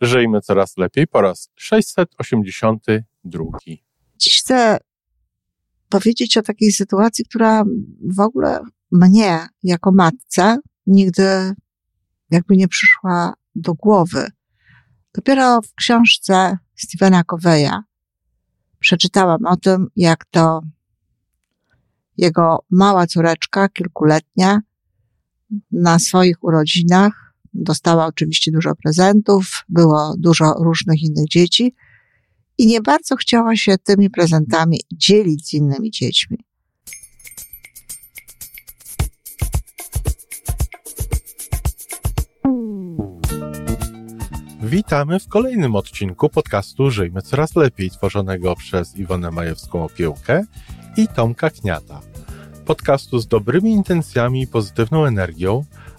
Żyjmy coraz lepiej po raz 682. Dziś chcę powiedzieć o takiej sytuacji, która w ogóle mnie jako matce nigdy jakby nie przyszła do głowy. Dopiero w książce Stephena Coveya przeczytałam o tym, jak to jego mała córeczka, kilkuletnia, na swoich urodzinach dostała oczywiście dużo prezentów, było dużo różnych innych dzieci i nie bardzo chciała się tymi prezentami dzielić z innymi dziećmi. Witamy w kolejnym odcinku podcastu Żyjmy Coraz Lepiej, tworzonego przez Iwonę Majewską Opiełkę i Tomka Kniata. Podcastu z dobrymi intencjami i pozytywną energią,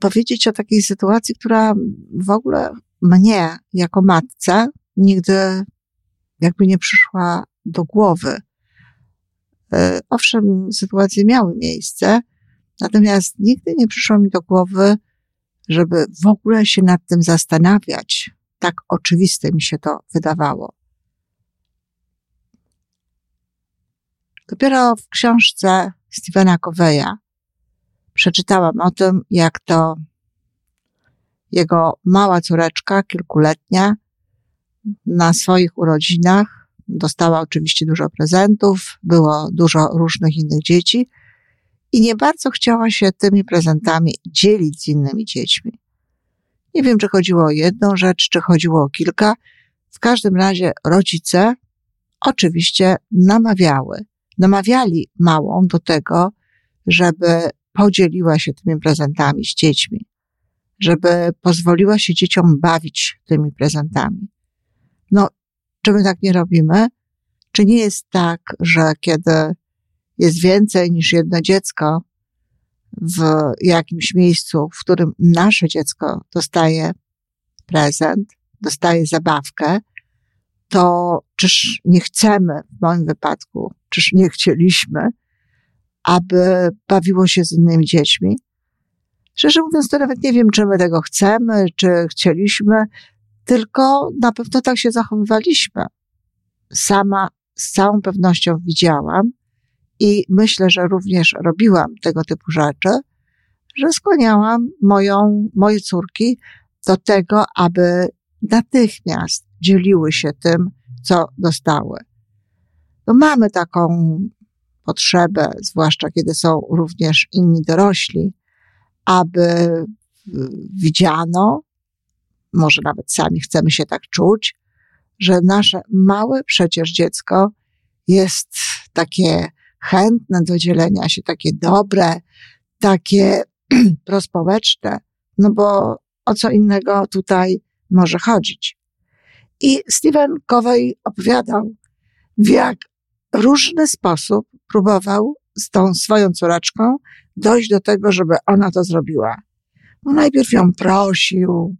powiedzieć o takiej sytuacji, która w ogóle mnie jako matce nigdy jakby nie przyszła do głowy. E, owszem, sytuacje miały miejsce, natomiast nigdy nie przyszło mi do głowy, żeby w ogóle się nad tym zastanawiać. Tak oczywiste mi się to wydawało. Dopiero w książce Stephena Coveya przeczytałam o tym, jak to jego mała córeczka, kilkuletnia, na swoich urodzinach dostała oczywiście dużo prezentów, było dużo różnych innych dzieci i nie bardzo chciała się tymi prezentami dzielić z innymi dziećmi. Nie wiem, czy chodziło o jedną rzecz, czy chodziło o kilka. W każdym razie rodzice oczywiście namawiały, namawiali małą do tego, żeby podzieliła się tymi prezentami z dziećmi, żeby pozwoliła się dzieciom bawić tymi prezentami. No, czy my tak nie robimy? Czy nie jest tak, że kiedy jest więcej niż jedno dziecko w jakimś miejscu, w którym nasze dziecko dostaje prezent, dostaje zabawkę, to czyż nie chcemy, w moim wypadku, czyż nie chcieliśmy, aby bawiło się z innymi dziećmi? Szczerze mówiąc, to nawet nie wiem, czy my tego chcemy, czy chcieliśmy, tylko na pewno tak się zachowywaliśmy. Sama z całą pewnością widziałam i myślę, że również robiłam tego typu rzeczy, że skłaniałam moją, moje córki do tego, aby natychmiast dzieliły się tym, co dostały. No mamy taką potrzebę, zwłaszcza kiedy są również inni dorośli, aby widziano, może nawet sami chcemy się tak czuć, że nasze małe przecież dziecko jest takie chętne do dzielenia się, takie dobre, takie prospołeczne, no bo o co innego tutaj może chodzić. I Stephen Covey opowiadał, w jak różny sposób próbował z tą swoją córeczką dojść do tego, żeby ona to zrobiła. No najpierw ją prosił,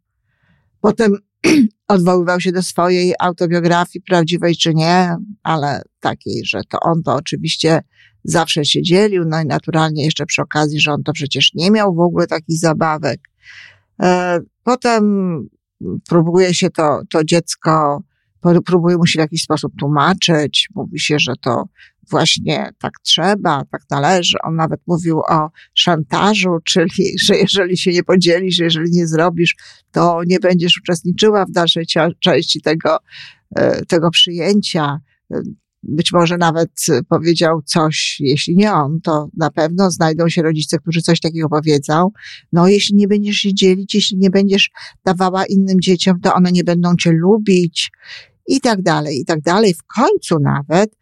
Potem odwoływał się do swojej autobiografii, prawdziwej czy nie, ale takiej, że to on to oczywiście zawsze się dzielił, no i naturalnie jeszcze przy okazji, że on to przecież nie miał w ogóle takich zabawek. E, potem próbuje się to, to dziecko, próbuje mu się w jakiś sposób tłumaczyć, mówi się, że to właśnie tak trzeba, tak należy. On nawet mówił o szantażu, czyli, że jeżeli się nie podzielisz, jeżeli nie zrobisz, to nie będziesz uczestniczyła w dalszej części tego, e, tego przyjęcia. Być może nawet powiedział coś, jeśli nie on, to na pewno znajdą się rodzice, którzy coś takiego powiedzą. No, jeśli nie będziesz się dzielić, jeśli nie będziesz dawała innym dzieciom, to one nie będą cię lubić i tak dalej, i tak dalej. W końcu nawet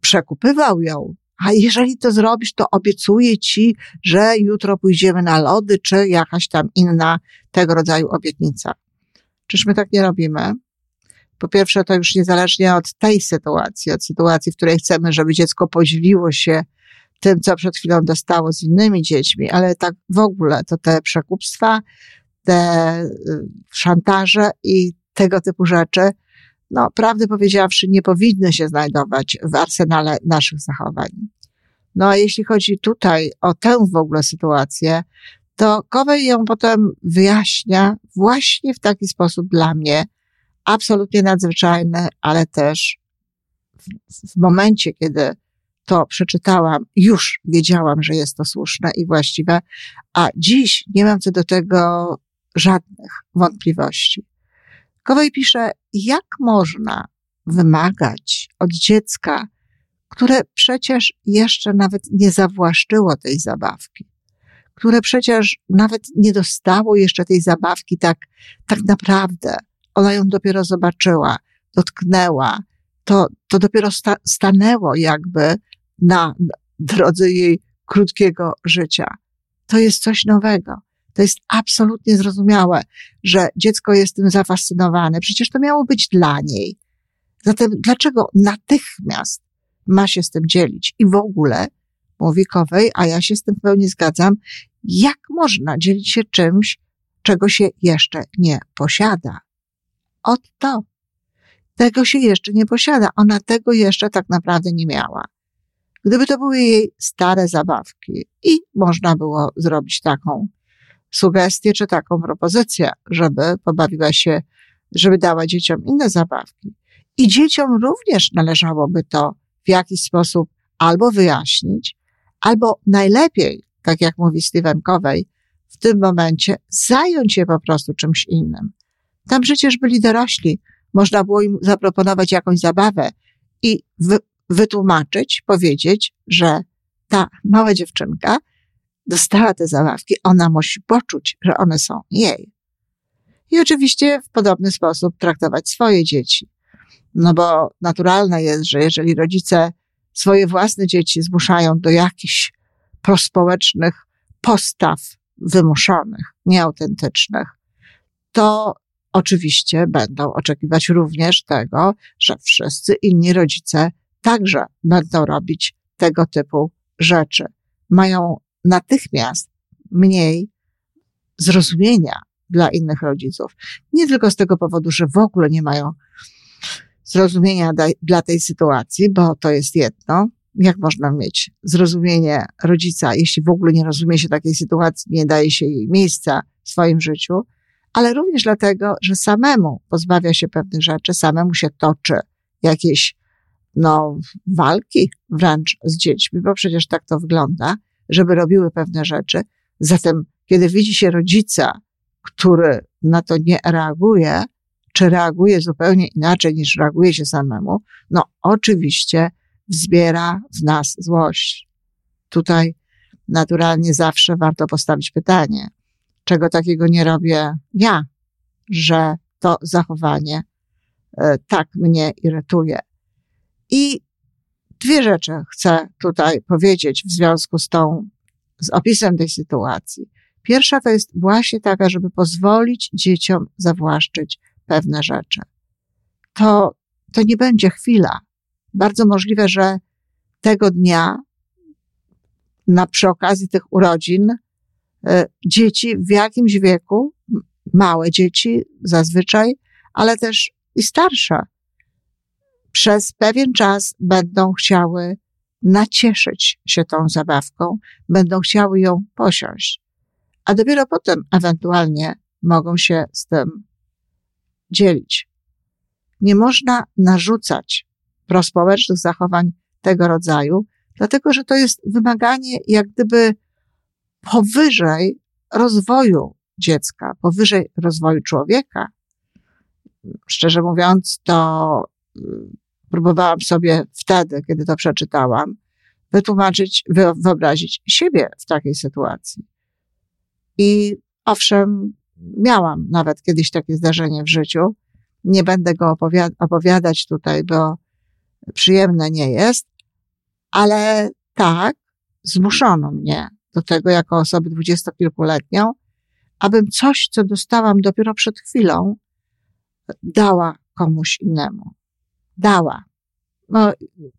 przekupywał ją. A jeżeli to zrobisz, to obiecuję ci, że jutro pójdziemy na lody, czy jakaś tam inna tego rodzaju obietnica. Czyż my tak nie robimy? Po pierwsze, to już niezależnie od tej sytuacji, od sytuacji, w której chcemy, żeby dziecko podzieliło się tym, co przed chwilą dostało z innymi dziećmi, ale tak w ogóle to te przekupstwa, te y, szantaże i tego typu rzeczy, no, prawdę powiedziawszy, nie powinny się znajdować w arsenale naszych zachowań. No a jeśli chodzi tutaj o tę w ogóle sytuację, to Kowej ją potem wyjaśnia właśnie w taki sposób dla mnie absolutnie nadzwyczajny, ale też w, w momencie, kiedy to przeczytałam, już wiedziałam, że jest to słuszne i właściwe, a dziś nie mam co do tego żadnych wątpliwości. Kowej pisze, jak można wymagać od dziecka, które przecież jeszcze nawet nie zawłaszczyło tej zabawki, które przecież nawet nie dostało jeszcze tej zabawki tak, tak naprawdę. Ona ją dopiero zobaczyła, dotknęła, to, to dopiero sta, stanęło jakby na drodze jej krótkiego życia. To jest coś nowego. To jest absolutnie zrozumiałe, że dziecko jest tym zafascynowane. Przecież to miało być dla niej. Zatem dlaczego natychmiast ma się z tym dzielić? I w ogóle, mówi Kowej, a ja się z tym w pełni zgadzam, jak można dzielić się czymś, czego się jeszcze nie posiada? Od to. Tego się jeszcze nie posiada. Ona tego jeszcze tak naprawdę nie miała. Gdyby to były jej stare zabawki i można było zrobić taką sugestię czy taką propozycję, żeby pobawiła się, żeby dała dzieciom inne zabawki. I dzieciom również należałoby to w jakiś sposób albo wyjaśnić, albo najlepiej, tak jak mówi Steven Covey, w tym momencie zająć się po prostu czymś innym. Tam przecież byli dorośli, można było im zaproponować jakąś zabawę i wy, wytłumaczyć, powiedzieć, że ta mała dziewczynka dostała te zabawki, ona musi poczuć, że one są jej. I oczywiście w podobny sposób traktować swoje dzieci. No bo naturalne jest, że jeżeli rodzice swoje własne dzieci zmuszają do jakichś prospołecznych postaw wymuszonych, nieautentycznych, to oczywiście będą oczekiwać również tego, że wszyscy inni rodzice także będą robić tego typu rzeczy. Mają natychmiast mniej zrozumienia dla innych rodziców. Nie tylko z tego powodu, że w ogóle nie mają zrozumienia dla tej sytuacji, bo to jest jedno. Jak można mieć zrozumienie rodzica, jeśli w ogóle nie rozumie się takiej sytuacji, nie daje się jej miejsca w swoim życiu, ale również dlatego, że samemu pozbawia się pewnych rzeczy, samemu się toczy jakieś, no, walki wręcz z dziećmi, bo przecież tak to wygląda żeby robiły pewne rzeczy. Zatem, kiedy widzi się rodzica, który na to nie reaguje, czy reaguje zupełnie inaczej niż reaguje się samemu, no oczywiście wzbiera w nas złość. Tutaj naturalnie zawsze warto postawić pytanie, czego takiego nie robię ja, że to zachowanie e, tak mnie irytuje. I Dwie rzeczy chcę tutaj powiedzieć w związku z tą, z opisem tej sytuacji. Pierwsza to jest właśnie taka, żeby pozwolić dzieciom zawłaszczyć pewne rzeczy. To, to nie będzie chwila. Bardzo możliwe, że tego dnia, na przy okazji tych urodzin, e, dzieci w jakimś wieku, małe dzieci zazwyczaj, ale też i starsze, przez pewien czas będą chciały nacieszyć się tą zabawką, będą chciały ją posiąść, a dopiero potem ewentualnie mogą się z tym dzielić. Nie można narzucać prospołecznych zachowań tego rodzaju, dlatego że to jest wymaganie jak gdyby powyżej rozwoju dziecka, powyżej rozwoju człowieka. Szczerze mówiąc, to próbowałam sobie wtedy, kiedy to przeczytałam, wytłumaczyć, wyobrazić siebie w takiej sytuacji. I owszem, miałam nawet kiedyś takie zdarzenie w życiu. Nie będę go opowiad opowiadać tutaj, bo przyjemne nie jest, ale tak, zmuszono mnie do tego jako osobę dwudziestokilkuletnią, abym coś, co dostałam dopiero przed chwilą, dała komuś innemu. Dała. No,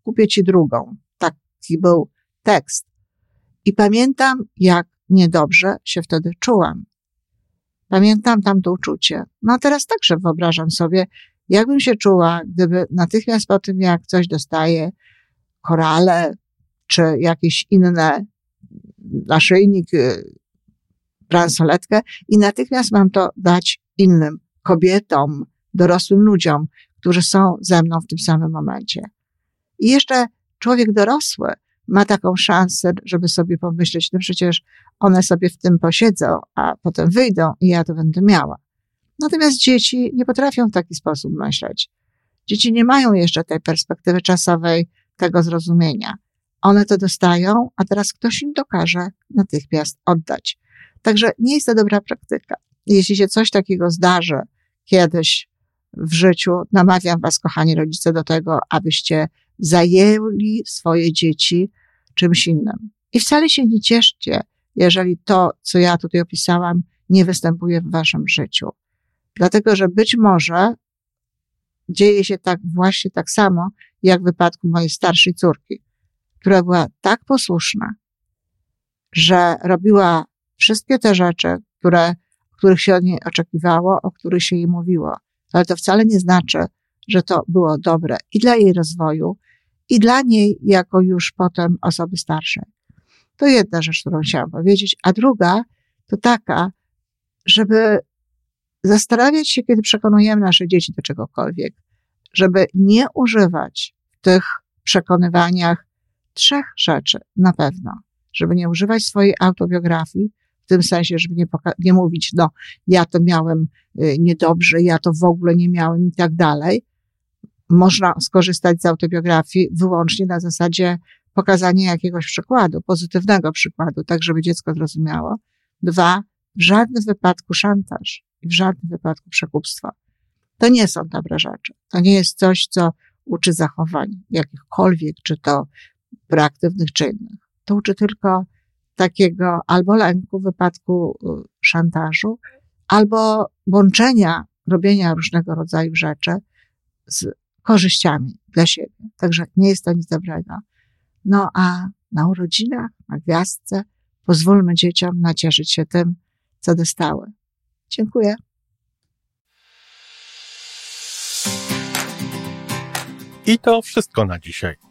kupię ci drugą. Taki był tekst. I pamiętam, jak niedobrze się wtedy czułam. Pamiętam tamto uczucie. No a teraz także wyobrażam sobie, jakbym się czuła, gdyby natychmiast po tym, jak coś dostaję, korale czy jakieś inne naszyjnik, y, bransoletkę i natychmiast mam to dać innym kobietom, dorosłym ludziom, którzy są ze mną w tym samym momencie. I jeszcze człowiek dorosły ma taką szansę, żeby sobie pomyśleć, no przecież one sobie w tym posiedzą, a potem wyjdą i ja to będę miała. Natomiast dzieci nie potrafią w taki sposób myśleć. Dzieci nie mają jeszcze tej perspektywy czasowej, tego zrozumienia. One to dostają, a teraz ktoś im dokaże natychmiast oddać. Także nie jest to dobra praktyka. Jeśli się coś takiego zdarzy kiedyś w życiu, namawiam Was, kochani rodzice, do tego, abyście zajęli swoje dzieci czymś innym. I wcale się nie cieszcie, jeżeli to, co ja tutaj opisałam, nie występuje w Waszym życiu. Dlatego, że być może dzieje się tak właśnie tak samo, jak w wypadku mojej starszej córki, która była tak posłuszna, że robiła wszystkie te rzeczy, które, których się od niej oczekiwało, o których się jej mówiło. Ale to wcale nie znaczy, że to było dobre i dla jej rozwoju, i dla niej, jako już potem osoby starszej. To jedna rzecz, którą chciałam powiedzieć. A druga to taka, żeby zastanawiać się, kiedy przekonujemy nasze dzieci do czegokolwiek, żeby nie używać w tych przekonywaniach trzech rzeczy na pewno. Żeby nie używać swojej autobiografii, tym sensie, żeby nie, nie mówić, no, ja to miałem y, niedobrze, ja to w ogóle nie miałem i tak dalej. Można skorzystać z autobiografii wyłącznie na zasadzie pokazania jakiegoś przykładu, pozytywnego przykładu, tak żeby dziecko zrozumiało. Dwa, w żadnym wypadku szantaż i w żadnym wypadku przekupstwo. To nie są dobre rzeczy. To nie jest coś, co uczy zachowań jakichkolwiek, czy to proaktywnych, czy innych. To uczy tylko takiego albo lęku w wypadku y, szantażu, albo łączenia robienia różnego rodzaju rzeczy z korzyściami dla siebie. Także nie jest to nic dobrego. No a na urodzinach, na gwiazdce pozwólmy dzieciom nacieszyć się tym, co dostały. Dziękuję. I to wszystko na dzisiaj.